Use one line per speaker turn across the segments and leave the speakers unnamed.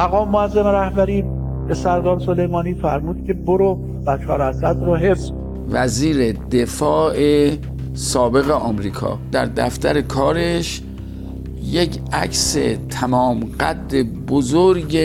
مقام معظم رهبری به سردار سلیمانی فرمود که برو بشار اسد رو حفظ.
وزیر دفاع سابق آمریکا در دفتر کارش یک عکس تمام قد بزرگ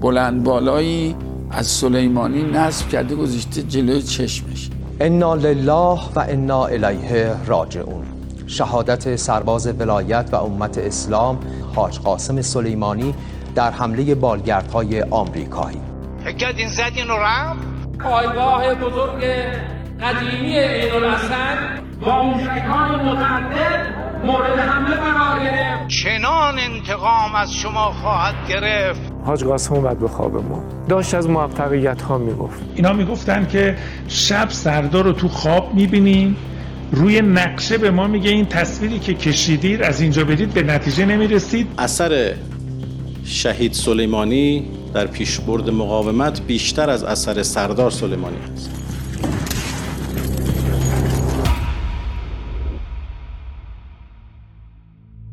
بلند بالایی از سلیمانی نصب کرده گذاشته جلوی چشمش.
انا لله و انا الیه راجعون. شهادت سرباز ولایت و امت اسلام حاج قاسم سلیمانی در حمله بالگردهای آمریکایی.
فکر این زد اینو رم
پایگاه بزرگ قدیمی عین الاسد با موشکهای متعدد مورد حمله قرار گرفت.
چنان انتقام از شما خواهد گرفت.
حاج قاسم اومد به خواب ما. داشت از موفقیت ها می‌گفت.
اینا می‌گفتن که شب سردار رو تو خواب می‌بینیم. روی نقشه به ما میگه این تصویری که کشیدید از اینجا برید به نتیجه نمی‌رسید.
اثر شهید سلیمانی در پیشبرد مقاومت بیشتر از اثر سردار سلیمانی است.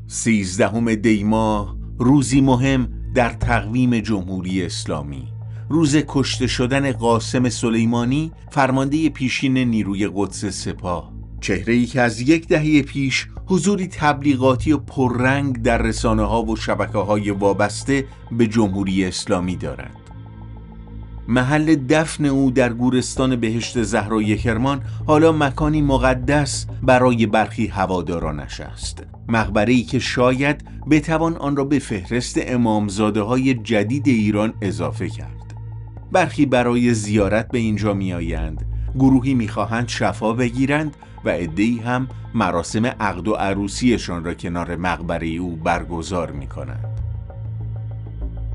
سیزدهم دیما روزی مهم در تقویم جمهوری اسلامی. روز کشته شدن قاسم سلیمانی فرمانده پیشین نیروی قدس سپاه. چهره ای که از یک دهه پیش حضوری تبلیغاتی و پررنگ در رسانه ها و شبکه های وابسته به جمهوری اسلامی دارد محل دفن او در گورستان بهشت زهرای کرمان حالا مکانی مقدس برای برخی هوادارانش است. مقبره ای که شاید بتوان آن را به فهرست امامزاده های جدید ایران اضافه کرد. برخی برای زیارت به اینجا می آیند گروهی می‌خواهند شفا بگیرند و عدهای هم مراسم عقد و عروسیشان را کنار مقبره او برگزار می کنند.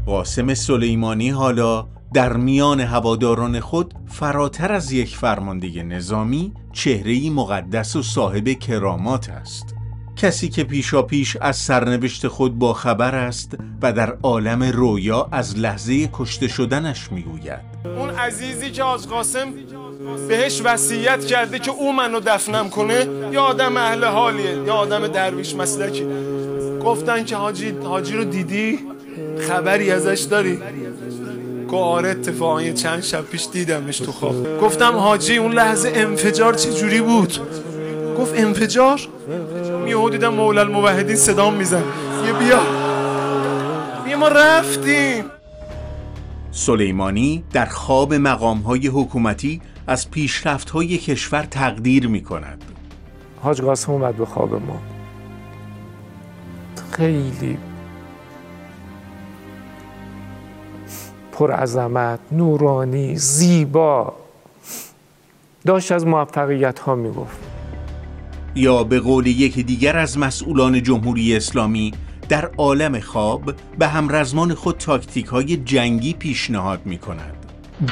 قاسم سلیمانی حالا در میان هواداران خود فراتر از یک فرمانده نظامی چهرهی مقدس و صاحب کرامات است کسی که پیشا پیش از سرنوشت خود با خبر است و در عالم رویا از لحظه کشته شدنش می‌گوید.
اون عزیزی که آج قاسم بهش وصیت کرده که او منو دفنم کنه یا آدم اهل حالیه یا آدم درویش مسلکی گفتن که حاجی حاجی رو دیدی؟ خبری ازش داری؟ گفت آره اتفاقا چند شب پیش دیدمش تو خواب. گفتم حاجی اون لحظه انفجار چه جوری بود؟ گفت انفجار؟ میهو دیدم مولا الموحدین صدام میزن یه بیا. بیا ما رفتیم.
سلیمانی در خواب مقام های حکومتی از پیشرفت های کشور تقدیر می کند
حاج قاسم اومد به خواب ما. خیلی پر عظمت نورانی زیبا. داشت از موفقیت ها می گفت
یا به قول یکی دیگر از مسئولان جمهوری اسلامی در عالم خواب به همرزمان خود تاکتیک های جنگی پیشنهاد می کند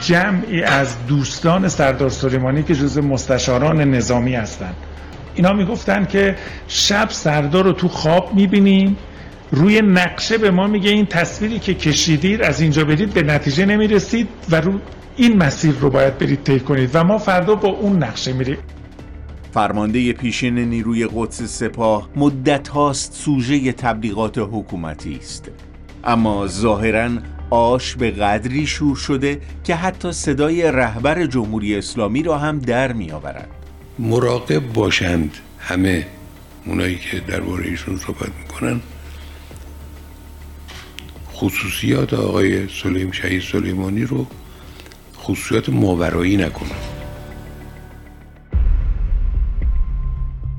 جمعی از دوستان سردار سلیمانی که جز مستشاران نظامی هستند. اینا می‌گفتن که شب سردار رو تو خواب می‌بینیم روی نقشه به ما میگه این تصویری که کشیدید از اینجا برید به نتیجه نمی‌رسید و رو این مسیر رو باید برید طی کنید و ما فردا با اون نقشه میریم.
فرمانده پیشین نیروی قدس سپاه مدت هاست سوژه تبلیغات حکومتی است. اما ظاهرا آش به قدری شور شده که حتی صدای رهبر جمهوری اسلامی را هم در می آورد
مراقب باشند همه اونایی که درباره ایشون صحبت می‌کنن. خصوصیات آقای سلیم شهید سلیمانی رو خصوصیات ماورایی نکنن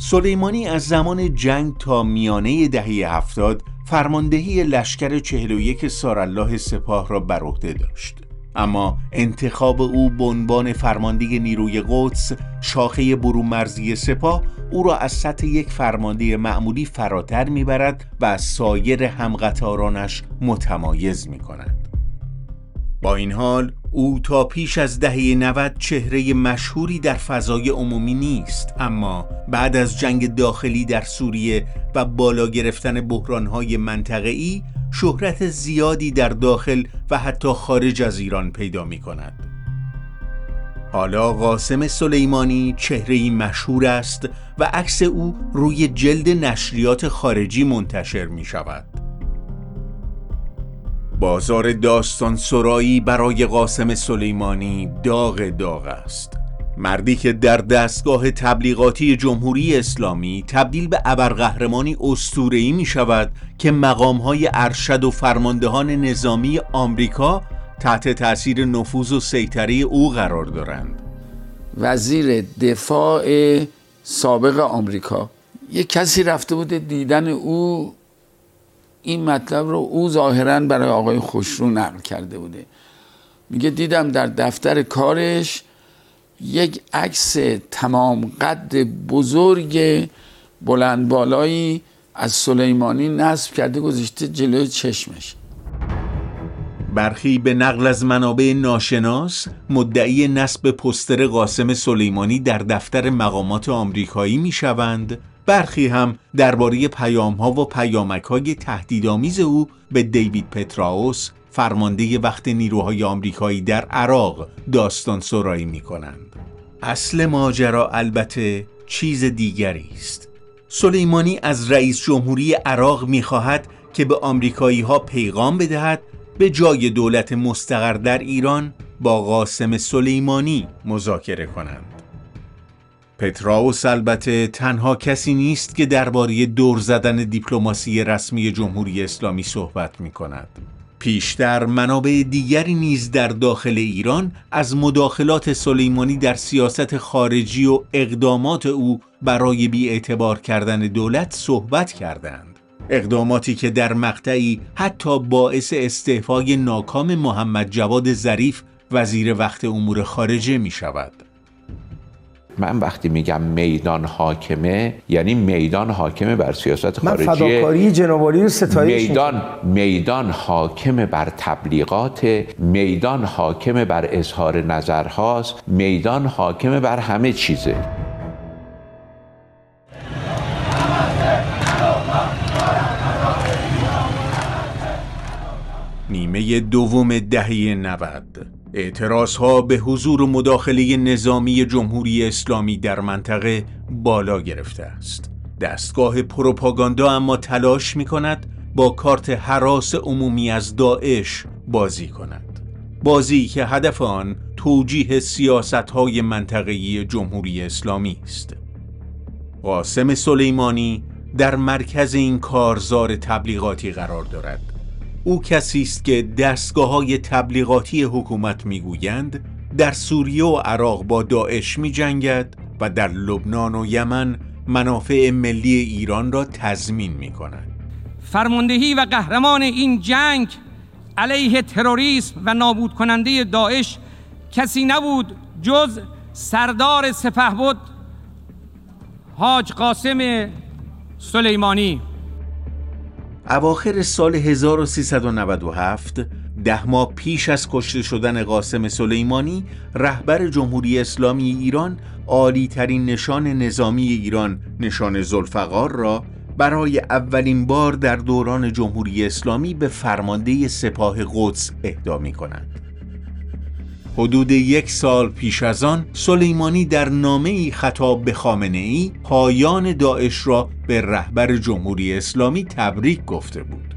سلیمانی از زمان جنگ تا میانه دهه هفتاد فرماندهی لشکر 41 سارالله سپاه را بر عهده داشت اما انتخاب او به عنوان فرمانده نیروی قدس شاخه برومرزی سپاه او را از سطح یک فرمانده معمولی فراتر می‌برد و از سایر همقطارانش متمایز می کند. با این حال او تا پیش از دهه 90 چهره مشهوری در فضای عمومی نیست اما بعد از جنگ داخلی در سوریه و بالا گرفتن بحرانهای منطقه‌ای شهرت زیادی در داخل و حتی خارج از ایران پیدا می کند. حالا قاسم سلیمانی چهره مشهور است و عکس او روی جلد نشریات خارجی منتشر می شود. بازار داستان سرایی برای قاسم سلیمانی داغ داغ است. مردی که در دستگاه تبلیغاتی جمهوری اسلامی تبدیل به ابرقهرمانی اسطوره‌ای می شود که مقامهای ارشد و فرماندهان نظامی آمریکا تحت تاثیر نفوذ و سیطره او قرار دارند.
وزیر دفاع سابق آمریکا. یه کسی رفته بوده دیدن او این مطلب رو او ظاهرا برای آقای خوشرو نقل کرده بوده. میگه دیدم در دفتر کارش یک عکس تمام قد بزرگ بلند بالایی از سلیمانی نصب کرده گذاشته جلوی چشمش.
برخی به نقل از منابع ناشناس مدعی نصب پستر قاسم سلیمانی در دفتر مقامات آمریکایی می شوند برخی هم درباره پیام ها و پیامک های تهدیدآمیز او به دیوید پتراوس فرمانده وقت نیروهای آمریکایی در عراق داستان سرایی می کنند. اصل ماجرا البته چیز دیگری است. سلیمانی از رئیس جمهوری عراق می خواهد که به آمریکایی ها پیغام بدهد به جای دولت مستقر در ایران با قاسم سلیمانی مذاکره کنند. پتراوس البته تنها کسی نیست که درباره دور زدن دیپلماسی رسمی جمهوری اسلامی صحبت می کند. پیشتر منابع دیگری نیز در داخل ایران از مداخلات سلیمانی در سیاست خارجی و اقدامات او برای بیاعتبار کردن دولت صحبت کردند. اقداماتی که در مقطعی حتی باعث استعفای ناکام محمد جواد ظریف وزیر وقت امور خارجه می شود.
من وقتی میگم میدان حاکمه یعنی میدان حاکمه بر سیاست خارجی.
من فداکاری جنابالی رو ستایش
میدان میدان حاکمه بر تبلیغات میدان حاکمه بر اظهار نظرهاست میدان حاکمه بر همه چیزه.
نیمه دوم دهه 90 اعتراض ها به حضور و مداخله نظامی جمهوری اسلامی در منطقه بالا گرفته است. دستگاه پروپاگاندا اما تلاش می کند با کارت حراس عمومی از داعش بازی کند. بازی که هدف آن توجیه سیاست های منطقه‌ای جمهوری اسلامی است. قاسم سلیمانی در مرکز این کارزار تبلیغاتی قرار دارد او کسی است که دستگاه های تبلیغاتی حکومت می‌گویند در سوریه و عراق با داعش می جنگد و در لبنان و یمن منافع ملی ایران را تضمین می کند.
فرماندهی و قهرمان این جنگ علیه تروریسم و نابود کننده داعش کسی نبود جز سردار سپهبد حاج قاسم سلیمانی
اواخر سال 1397 ده ماه پیش از کشته شدن قاسم سلیمانی رهبر جمهوری اسلامی ایران عالی ترین نشان نظامی ایران نشان زلفقار را برای اولین بار در دوران جمهوری اسلامی به فرمانده سپاه قدس اهدا می کند. حدود یک سال پیش از آن سلیمانی در نامه ای خطاب به خامنه ای پایان داعش را به رهبر جمهوری اسلامی تبریک گفته بود.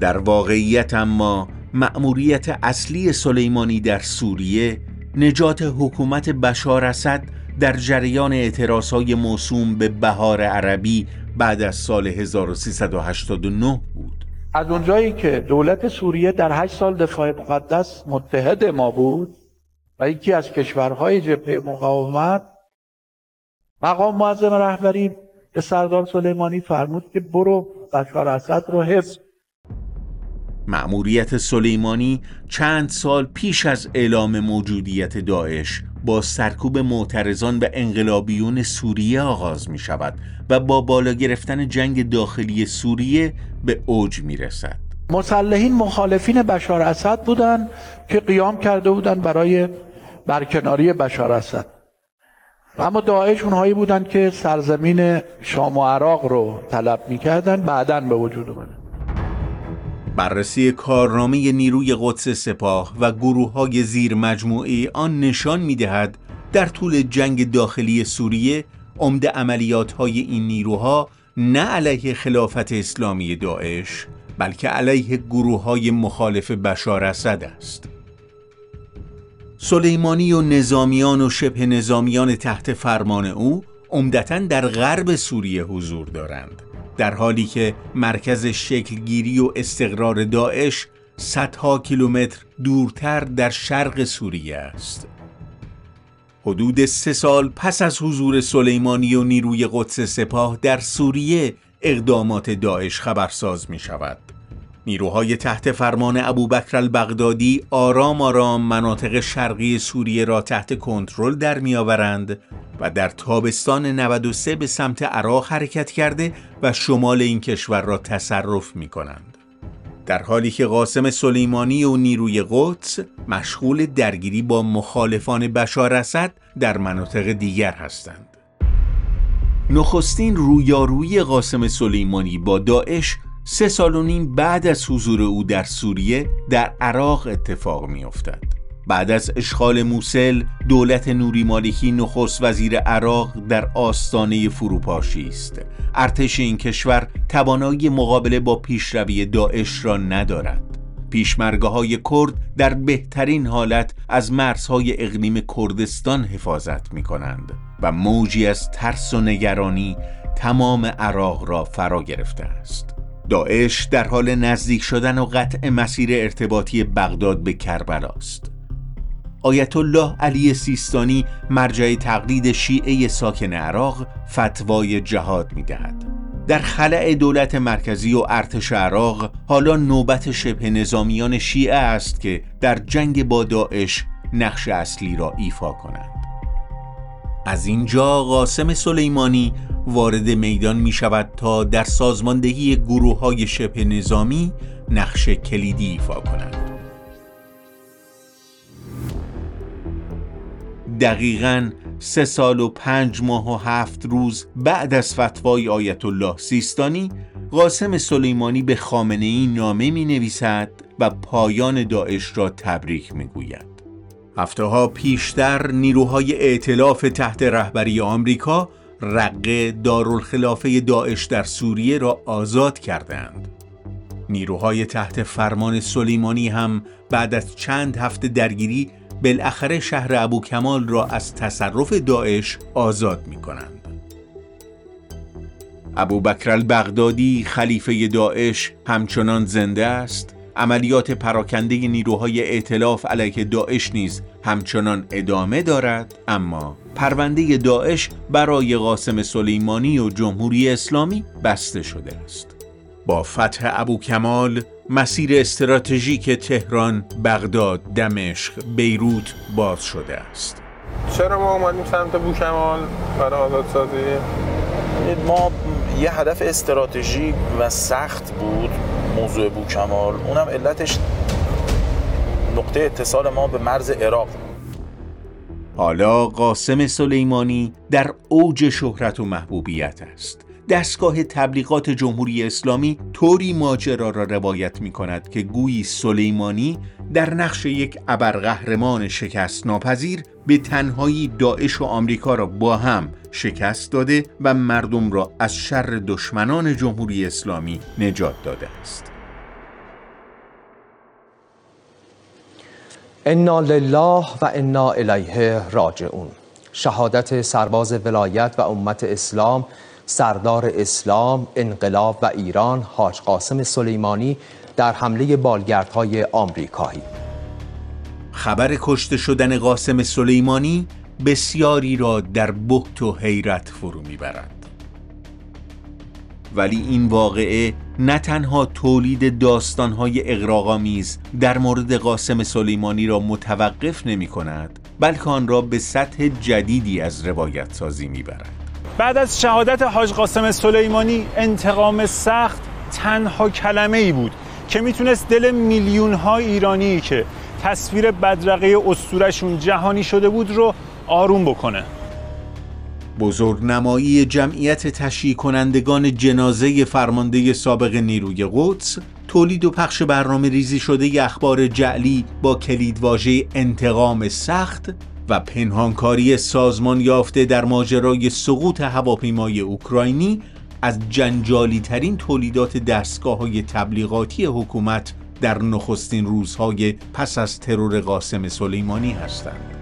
در واقعیت اما مأموریت اصلی سلیمانی در سوریه نجات حکومت بشار اسد در جریان اعتراضهای موسوم به بهار عربی بعد از سال 1389 بود.
از اونجایی که دولت سوریه در هشت سال دفاع مقدس متحد ما بود و یکی از کشورهای جبهه مقاومت مقام معظم رهبری به سردار سلیمانی فرمود که برو بشار اسد رو حفظ
مأموریت سلیمانی چند سال پیش از اعلام موجودیت داعش با سرکوب معترضان به انقلابیون سوریه آغاز می شود و با بالا گرفتن جنگ داخلی سوریه به اوج می رسد.
مسلحین مخالفین بشار اسد بودند که قیام کرده بودند برای برکناری بشار اسد اما داعش اونهایی بودند که سرزمین شام و عراق رو طلب می‌کردن بعدا به وجود اومدن
بررسی کارنامه نیروی قدس سپاه و گروه های زیر مجموعه آن نشان می دهد در طول جنگ داخلی سوریه عمده عملیات های این نیروها نه علیه خلافت اسلامی داعش بلکه علیه گروه های مخالف بشار اسد است. سلیمانی و نظامیان و شبه نظامیان تحت فرمان او عمدتا در غرب سوریه حضور دارند در حالی که مرکز شکلگیری و استقرار داعش صدها کیلومتر دورتر در شرق سوریه است. حدود سه سال پس از حضور سلیمانی و نیروی قدس سپاه در سوریه اقدامات داعش خبرساز می شود. نیروهای تحت فرمان ابوبکر البغدادی آرام آرام مناطق شرقی سوریه را تحت کنترل در میآورند و در تابستان 93 به سمت عراق حرکت کرده و شمال این کشور را تصرف می کنند. در حالی که قاسم سلیمانی و نیروی قدس مشغول درگیری با مخالفان بشار اسد در مناطق دیگر هستند. نخستین رویارویی قاسم سلیمانی با داعش سه سال و نیم بعد از حضور او در سوریه در عراق اتفاق می افتد. بعد از اشغال موسل دولت نوری مالکی نخست وزیر عراق در آستانه فروپاشی است. ارتش این کشور توانایی مقابله با پیشروی داعش را ندارد. پیشمرگه های کرد در بهترین حالت از مرزهای اقلیم کردستان حفاظت می کنند و موجی از ترس و نگرانی تمام عراق را فرا گرفته است. داعش در حال نزدیک شدن و قطع مسیر ارتباطی بغداد به کربلا است آیت الله علی سیستانی مرجع تقلید شیعه ساکن عراق فتوای جهاد می دهد. در خلع دولت مرکزی و ارتش عراق حالا نوبت شبه نظامیان شیعه است که در جنگ با داعش نقش اصلی را ایفا کنند. از اینجا قاسم سلیمانی وارد میدان می شود تا در سازماندهی گروه های شبه نظامی نقش کلیدی ایفا کند. دقیقا سه سال و پنج ماه و هفت روز بعد از فتوای آیت الله سیستانی قاسم سلیمانی به خامنه ای نامه می نویسد و پایان داعش را تبریک می گوید. هفته ها پیشتر نیروهای ائتلاف تحت رهبری آمریکا رقه دارالخلافه داعش در سوریه را آزاد کردند. نیروهای تحت فرمان سلیمانی هم بعد از چند هفته درگیری بالاخره شهر ابو کمال را از تصرف داعش آزاد می کنند. ابو بکر البغدادی خلیفه داعش همچنان زنده است عملیات پراکنده نیروهای ائتلاف علیه داعش نیز همچنان ادامه دارد اما پرونده داعش برای قاسم سلیمانی و جمهوری اسلامی بسته شده است با فتح ابو کمال مسیر استراتژیک تهران، بغداد، دمشق، بیروت باز شده است.
چرا ما اومدیم سمت بوکمال برای آزادسازی؟
ما یه هدف استراتژیک و سخت بود موضوع بوکمال اونم علتش نقطه اتصال ما به مرز عراق.
حالا قاسم سلیمانی در اوج شهرت و محبوبیت است. دستگاه تبلیغات جمهوری اسلامی طوری ماجرا را روایت می کند که گویی سلیمانی در نقش یک ابرقهرمان شکست ناپذیر به تنهایی داعش و آمریکا را با هم شکست داده و مردم را از شر دشمنان جمهوری اسلامی نجات داده است.
انا لله و انا الیه راجعون شهادت سرباز ولایت و امت اسلام سردار اسلام، انقلاب و ایران حاج قاسم سلیمانی در حمله بالگردهای آمریکایی
خبر کشته شدن قاسم سلیمانی بسیاری را در بحت و حیرت فرو می‌برد ولی این واقعه نه تنها تولید داستانهای اقراغامیز در مورد قاسم سلیمانی را متوقف نمی کند بلکه آن را به سطح جدیدی از روایت سازی می برد.
بعد از شهادت حاج قاسم سلیمانی انتقام سخت تنها کلمه ای بود که می‌تونست دل میلیون ها ایرانی که تصویر بدرقه استورشون جهانی شده بود رو آروم بکنه.
بزرگنمایی جمعیت تشییع کنندگان جنازه فرمانده سابق نیروی قدس تولید و پخش برنامه ریزی شده اخبار جعلی با کلیدواژه انتقام سخت و پنهانکاری سازمان یافته در ماجرای سقوط هواپیمای اوکراینی از جنجالی ترین تولیدات دستگاه های تبلیغاتی حکومت در نخستین روزهای پس از ترور قاسم سلیمانی هستند.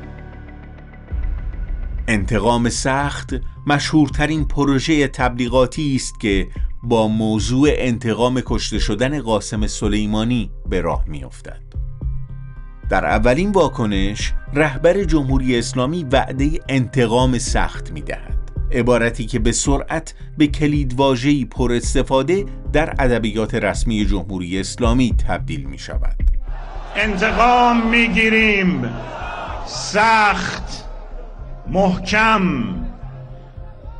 انتقام سخت مشهورترین پروژه تبلیغاتی است که با موضوع انتقام کشته شدن قاسم سلیمانی به راه میافتد. در اولین واکنش رهبر جمهوری اسلامی وعده انتقام سخت می دهد. عبارتی که به سرعت به کلیدواژه‌ای پر استفاده در ادبیات رسمی جمهوری اسلامی تبدیل می شود.
انتقام می‌گیریم سخت محکم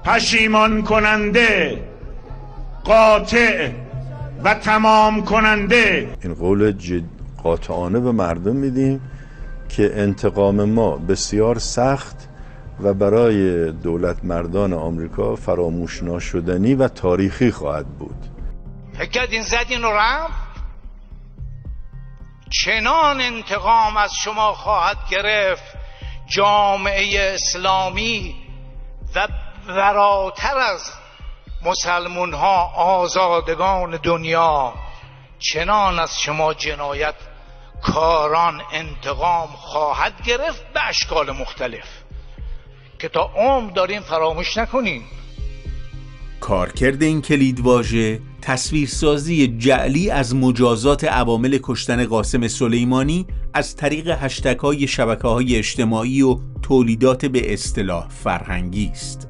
پشیمان کننده قاطع و تمام کننده
این قول جد قاطعانه به مردم میدیم که انتقام ما بسیار سخت و برای دولت مردان آمریکا فراموش ناشدنی و تاریخی خواهد بود.
فکر کردین زدین و رفت. چنان انتقام از شما خواهد گرفت جامعه اسلامی و وراتر از مسلمون ها آزادگان دنیا. چنان از شما جنایت کاران انتقام خواهد گرفت به اشکال مختلف که تا عمر داریم فراموش نکنیم
کارکرد این کلیدواژه تصویرسازی جعلی از مجازات عوامل کشتن قاسم سلیمانی از طریق هشتک های شبکه های اجتماعی و تولیدات به اصطلاح فرهنگی است.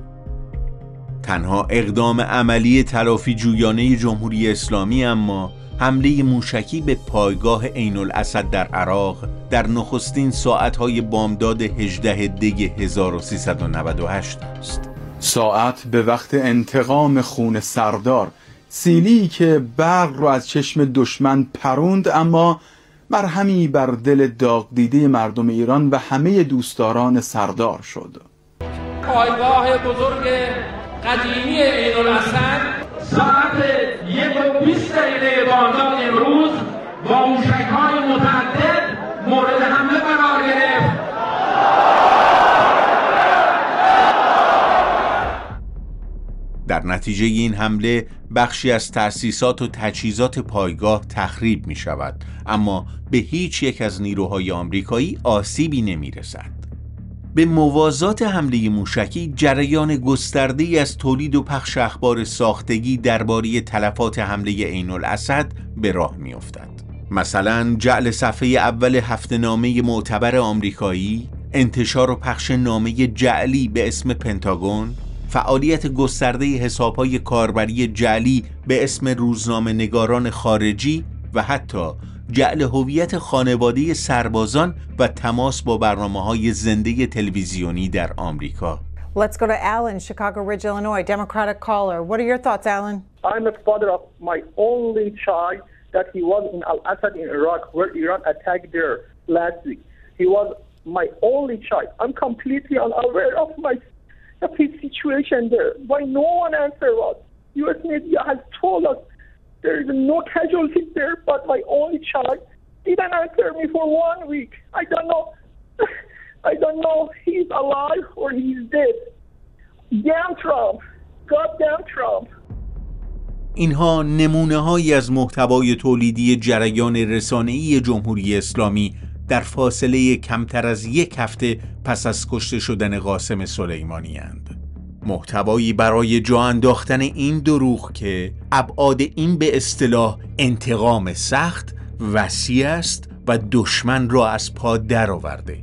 تنها اقدام عملی تلافی جویانه جمهوری اسلامی اما حمله موشکی به پایگاه عین الاسد در عراق در نخستین ساعتهای بامداد 18 دی 1398 است.
ساعت به وقت انتقام خون سردار سیلی که برق رو از چشم دشمن پروند اما مرهمی بر دل داغ دیده مردم ایران و همه دوستداران سردار شد
پایگاه بزرگ قدیمی عین الاسد ساعت یک و بیست دقیقه بامداد امروز با موشک های متعدد مورد حمله قرار گرفت
در نتیجه این حمله بخشی از تأسیسات و تجهیزات پایگاه تخریب می شود اما به هیچ یک از نیروهای آمریکایی آسیبی نمی رسد. به موازات حمله موشکی جریان گسترده از تولید و پخش اخبار ساختگی درباره تلفات حمله عین الاسد به راه می افتد. مثلا جعل صفحه اول هفته نامه معتبر آمریکایی انتشار و پخش نامه جعلی به اسم پنتاگون فعالیت گسترده حسابهای کاربری جعلی به اسم روزنامه نگاران خارجی و حتی جعل هویت خانواده سربازان و تماس با برنامه های زنده تلویزیونی در آمریکا.
Let's go to Alan, Chicago Ridge, Illinois, Democratic caller. What are your thoughts, Alan?
I'm the father of my only child that he was in Al Assad in Iraq, where Iran attacked there last week. He was my only child. I'm completely unaware of my of his situation there. Why no one answered us? U.S. media has told us there is no casualties there, but my only child didn't answer me for one week. I don't know. I don't know he's alive or he's dead. Damn Trump. God damn Trump.
اینها نمونه هایی از محتوای تولیدی جریان رسانه‌ای جمهوری اسلامی در فاصله کمتر از یک هفته پس از کشته شدن قاسم سلیمانی اند. محتوایی برای جا انداختن این دروغ که ابعاد این به اصطلاح انتقام سخت وسیع است و دشمن را از پا درآورده.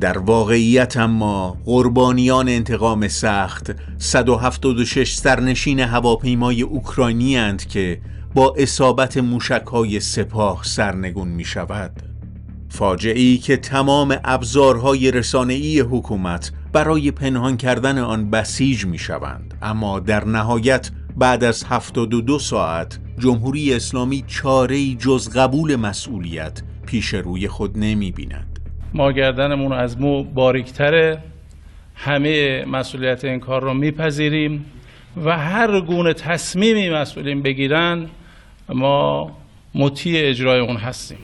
در واقعیت اما قربانیان انتقام سخت 176 سرنشین هواپیمای اوکراینی اند که با اصابت موشکهای سپاه سرنگون می شود. فاجعه ای که تمام ابزارهای رسانه‌ای حکومت برای پنهان کردن آن بسیج می شوند اما در نهایت بعد از 72 ساعت جمهوری اسلامی چاره جز قبول مسئولیت پیش روی خود نمی بیند.
ما گردنمون از مو باریکتره. همه مسئولیت این کار رو میپذیریم و هر گونه تصمیمی مسئولین بگیرن ما مطیع اجرای اون هستیم.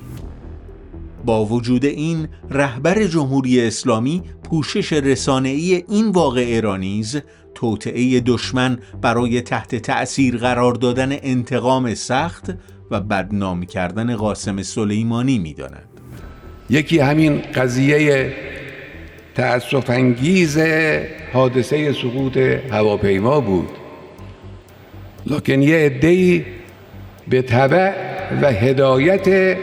با وجود این رهبر جمهوری اسلامی پوشش رسانه‌ای این واقعه را نیز توطعه دشمن برای تحت تأثیر قرار دادن انتقام سخت و بدنام کردن قاسم سلیمانی می‌دانند
یکی همین قضیه تأسف انگیز حادثه سقوط هواپیما بود. لکن یه عده‌ای به طبع و هدایت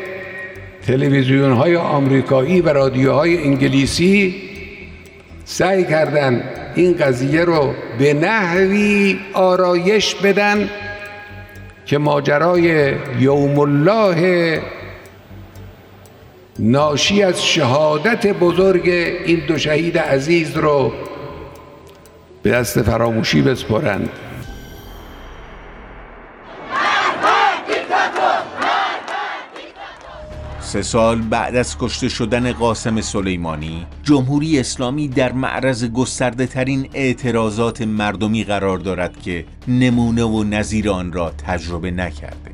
تلویزیون های آمریکایی و رادیوهای انگلیسی سعی کردن این قضیه رو به نحوی آرایش بدن که ماجرای یوم الله ناشی از شهادت بزرگ این دو شهید عزیز رو به دست فراموشی بسپرند.
سه سال بعد از کشته شدن قاسم سلیمانی جمهوری اسلامی در معرض گسترده ترین اعتراضات مردمی قرار دارد که نمونه و نظیر آن را تجربه نکرده.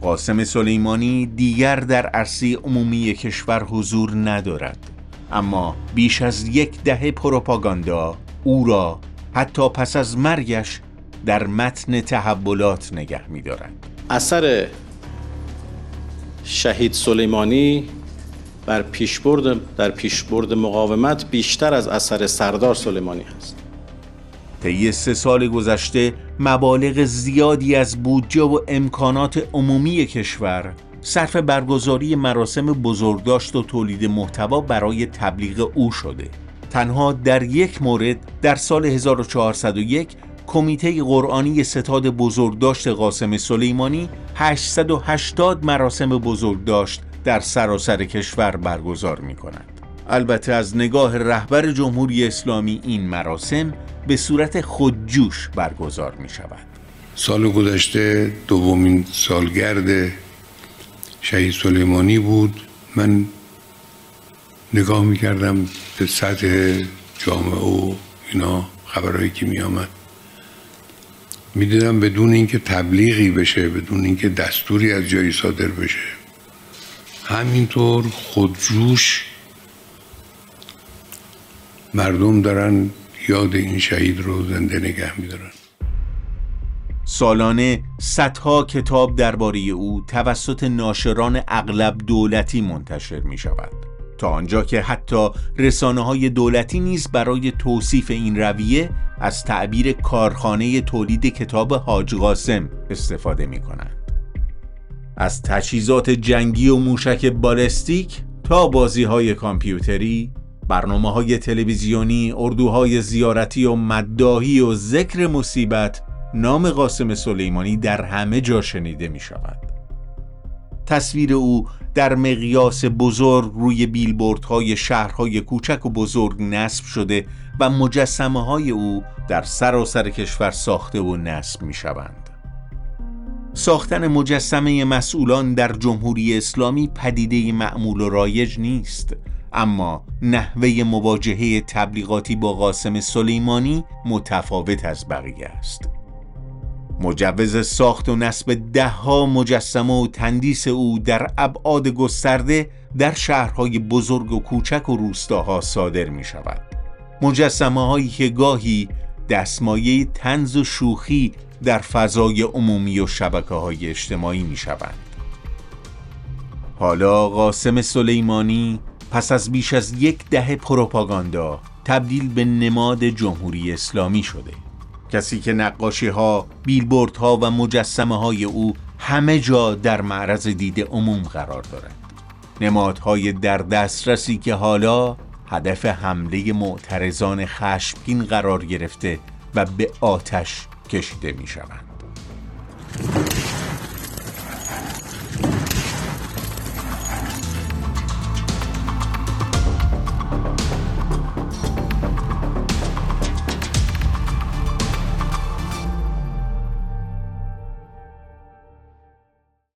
قاسم سلیمانی دیگر در عرصه عمومی کشور حضور ندارد. اما بیش از یک دهه پروپاگاندا او را حتی پس از مرگش در متن تحولات نگه می
اثر شهید سلیمانی بر پیشبرد در پیشبرد مقاومت بیشتر از اثر سردار سلیمانی است.
طی سه سال گذشته مبالغ زیادی از بودجه و امکانات عمومی کشور صرف برگزاری مراسم بزرگداشت و تولید محتوا برای تبلیغ او شده. تنها در یک مورد در سال 1401 کمیته قرآنی ستاد بزرگداشت قاسم سلیمانی 880 مراسم بزرگداشت در سراسر کشور برگزار می کند. البته از نگاه رهبر جمهوری اسلامی این مراسم به صورت خودجوش برگزار می شود.
سال گذشته دومین سالگرد شهید سلیمانی بود من نگاه می کردم به سطح جامعه و اینا خبرهایی که می آمد می‌دیدم بدون اینکه تبلیغی بشه بدون اینکه دستوری از جایی صادر بشه. همینطور خودجوش مردم دارن یاد این شهید رو زنده نگه میدارن.
سالانه صدها کتاب درباره او توسط ناشران اغلب دولتی منتشر می شود تا آنجا که حتی رسانه های دولتی نیز برای توصیف این رویه از تعبیر کارخانه تولید کتاب حاج قاسم استفاده می کنند. از تجهیزات جنگی و موشک بالستیک تا بازی های کامپیوتری برنامه های تلویزیونی، اردوهای زیارتی و مداهی و ذکر مصیبت نام قاسم سلیمانی در همه جا شنیده می شود. تصویر او در مقیاس بزرگ روی بیلبوردهای شهرهای کوچک و بزرگ نصب شده و مجسمه های او در سراسر کشور ساخته و نصب می شوند. ساختن مجسمه مسئولان در جمهوری اسلامی پدیده معمول و رایج نیست اما نحوه مواجهه تبلیغاتی با قاسم سلیمانی متفاوت از بقیه است مجوز ساخت و نصب دهها مجسمه و تندیس او در ابعاد گسترده در شهرهای بزرگ و کوچک و روستاها صادر می شود مجسمه هایی که گاهی دستمایه تنز و شوخی در فضای عمومی و شبکه های اجتماعی می شوند. حالا قاسم سلیمانی پس از بیش از یک دهه پروپاگاندا تبدیل به نماد جمهوری اسلامی شده کسی که نقاشی ها، بیلبورد ها و مجسمه های او همه جا در معرض دید عموم قرار دارد نمادهای در دسترسی که حالا هدف حمله معترضان خشمگین قرار گرفته و به آتش کشیده می شوند.